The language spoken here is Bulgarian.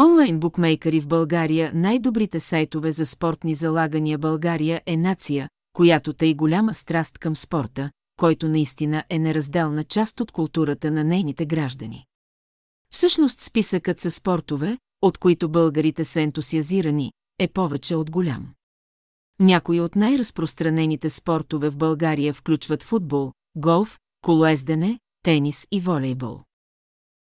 Онлайн букмейкъри в България най-добрите сайтове за спортни залагания България е нация, която тъй голяма страст към спорта, който наистина е неразделна част от културата на нейните граждани. Всъщност списъкът със спортове, от които българите са ентусиазирани, е повече от голям. Някои от най-разпространените спортове в България включват футбол, голф, колоездене, тенис и волейбол.